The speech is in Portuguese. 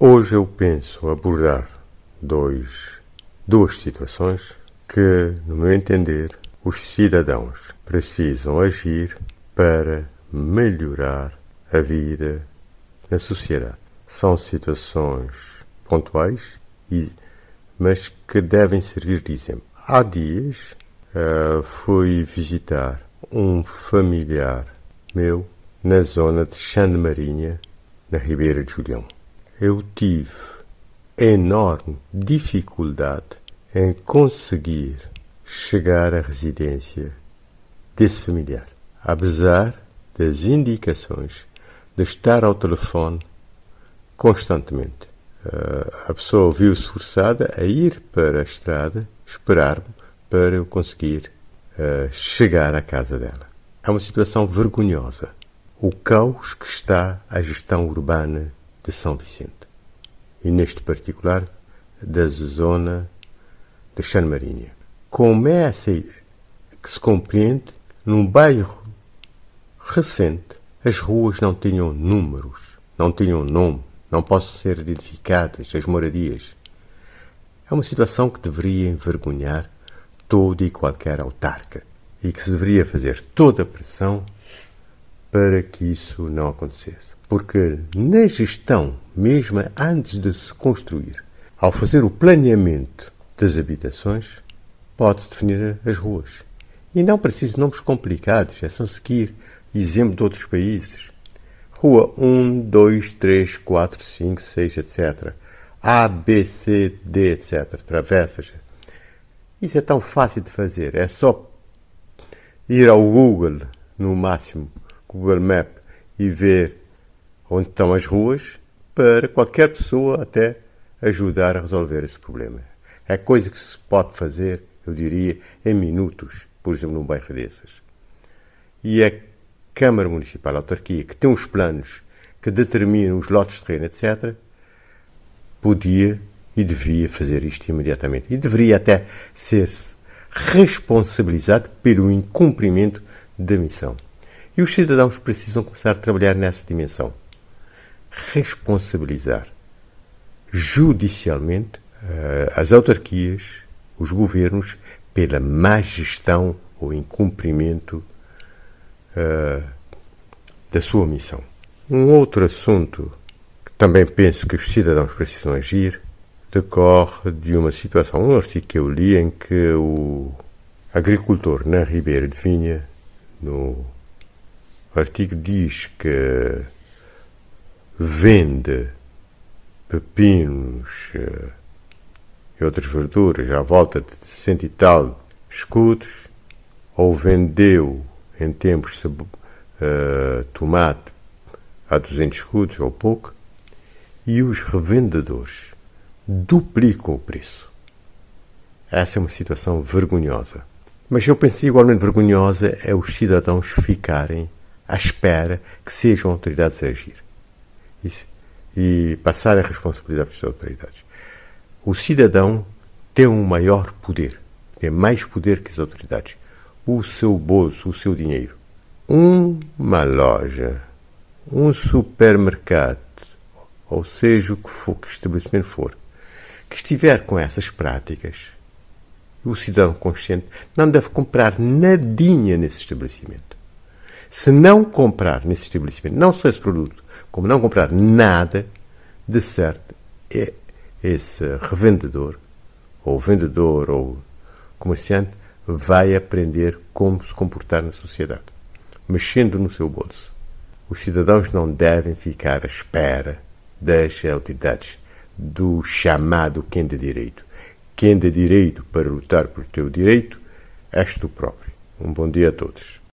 Hoje eu penso abordar dois, duas situações que, no meu entender, os cidadãos precisam agir para melhorar a vida na sociedade. São situações pontuais, mas que devem servir de exemplo. Há dias uh, fui visitar um familiar meu na zona de Xande Marinha, na Ribeira de Julião. Eu tive enorme dificuldade em conseguir chegar à residência desse familiar, apesar das indicações de estar ao telefone constantemente. Uh, a pessoa viu-se forçada a ir para a estrada, esperar-me para eu conseguir uh, chegar à casa dela. É uma situação vergonhosa. O caos que está a gestão urbana de São Vicente. E neste particular da zona de Xanmarinha. Como é que se compreende num bairro recente as ruas não tinham números, não tinham nome, não possam ser identificadas as moradias. É uma situação que deveria envergonhar todo e qualquer autarca e que se deveria fazer toda a pressão para que isso não acontecesse. Porque na gestão, mesmo antes de se construir, ao fazer o planeamento das habitações, pode-se definir as ruas. E não precisa de nomes complicados, é só seguir exemplo de outros países. Rua 1, 2, 3, 4, 5, 6, etc. A, B, C, D, etc. Travessas. Isso é tão fácil de fazer. É só ir ao Google, no máximo, Google Map, e ver onde estão as ruas, para qualquer pessoa até ajudar a resolver esse problema. É coisa que se pode fazer, eu diria, em minutos, por exemplo, num bairro desses. E é Câmara Municipal, a autarquia, que tem os planos que determinam os lotes de terreno, etc., podia e devia fazer isto imediatamente. E deveria até ser-se responsabilizado pelo incumprimento da missão. E os cidadãos precisam começar a trabalhar nessa dimensão. Responsabilizar judicialmente uh, as autarquias, os governos, pela má gestão ou incumprimento uh, da sua missão. Um outro assunto que também penso que os cidadãos precisam agir decorre de uma situação, um artigo que eu li em que o agricultor na Ribeira de Vinha, no artigo diz que vende pepinos uh, e outras verduras à volta de cento e tal escudos, ou vendeu em tempos uh, tomate a 200 escudos ou pouco, e os revendedores duplicam o preço. Essa é uma situação vergonhosa. Mas eu penso igualmente vergonhosa é os cidadãos ficarem à espera que sejam autoridades a agir. Isso, e passar a responsabilidade para as autoridades. O cidadão tem um maior poder, tem mais poder que as autoridades. O seu bolso, o seu dinheiro. Uma loja, um supermercado, ou seja o que for, que estabelecimento for, que estiver com essas práticas, o cidadão consciente não deve comprar nadinha nesse estabelecimento. Se não comprar nesse estabelecimento, não só esse produto, como não comprar nada, de certo, é esse revendedor, ou vendedor, ou comerciante, vai aprender como se comportar na sociedade, mexendo no seu bolso. Os cidadãos não devem ficar à espera das autoridades do chamado quem de direito. Quem de direito para lutar pelo teu direito és tu próprio. Um bom dia a todos.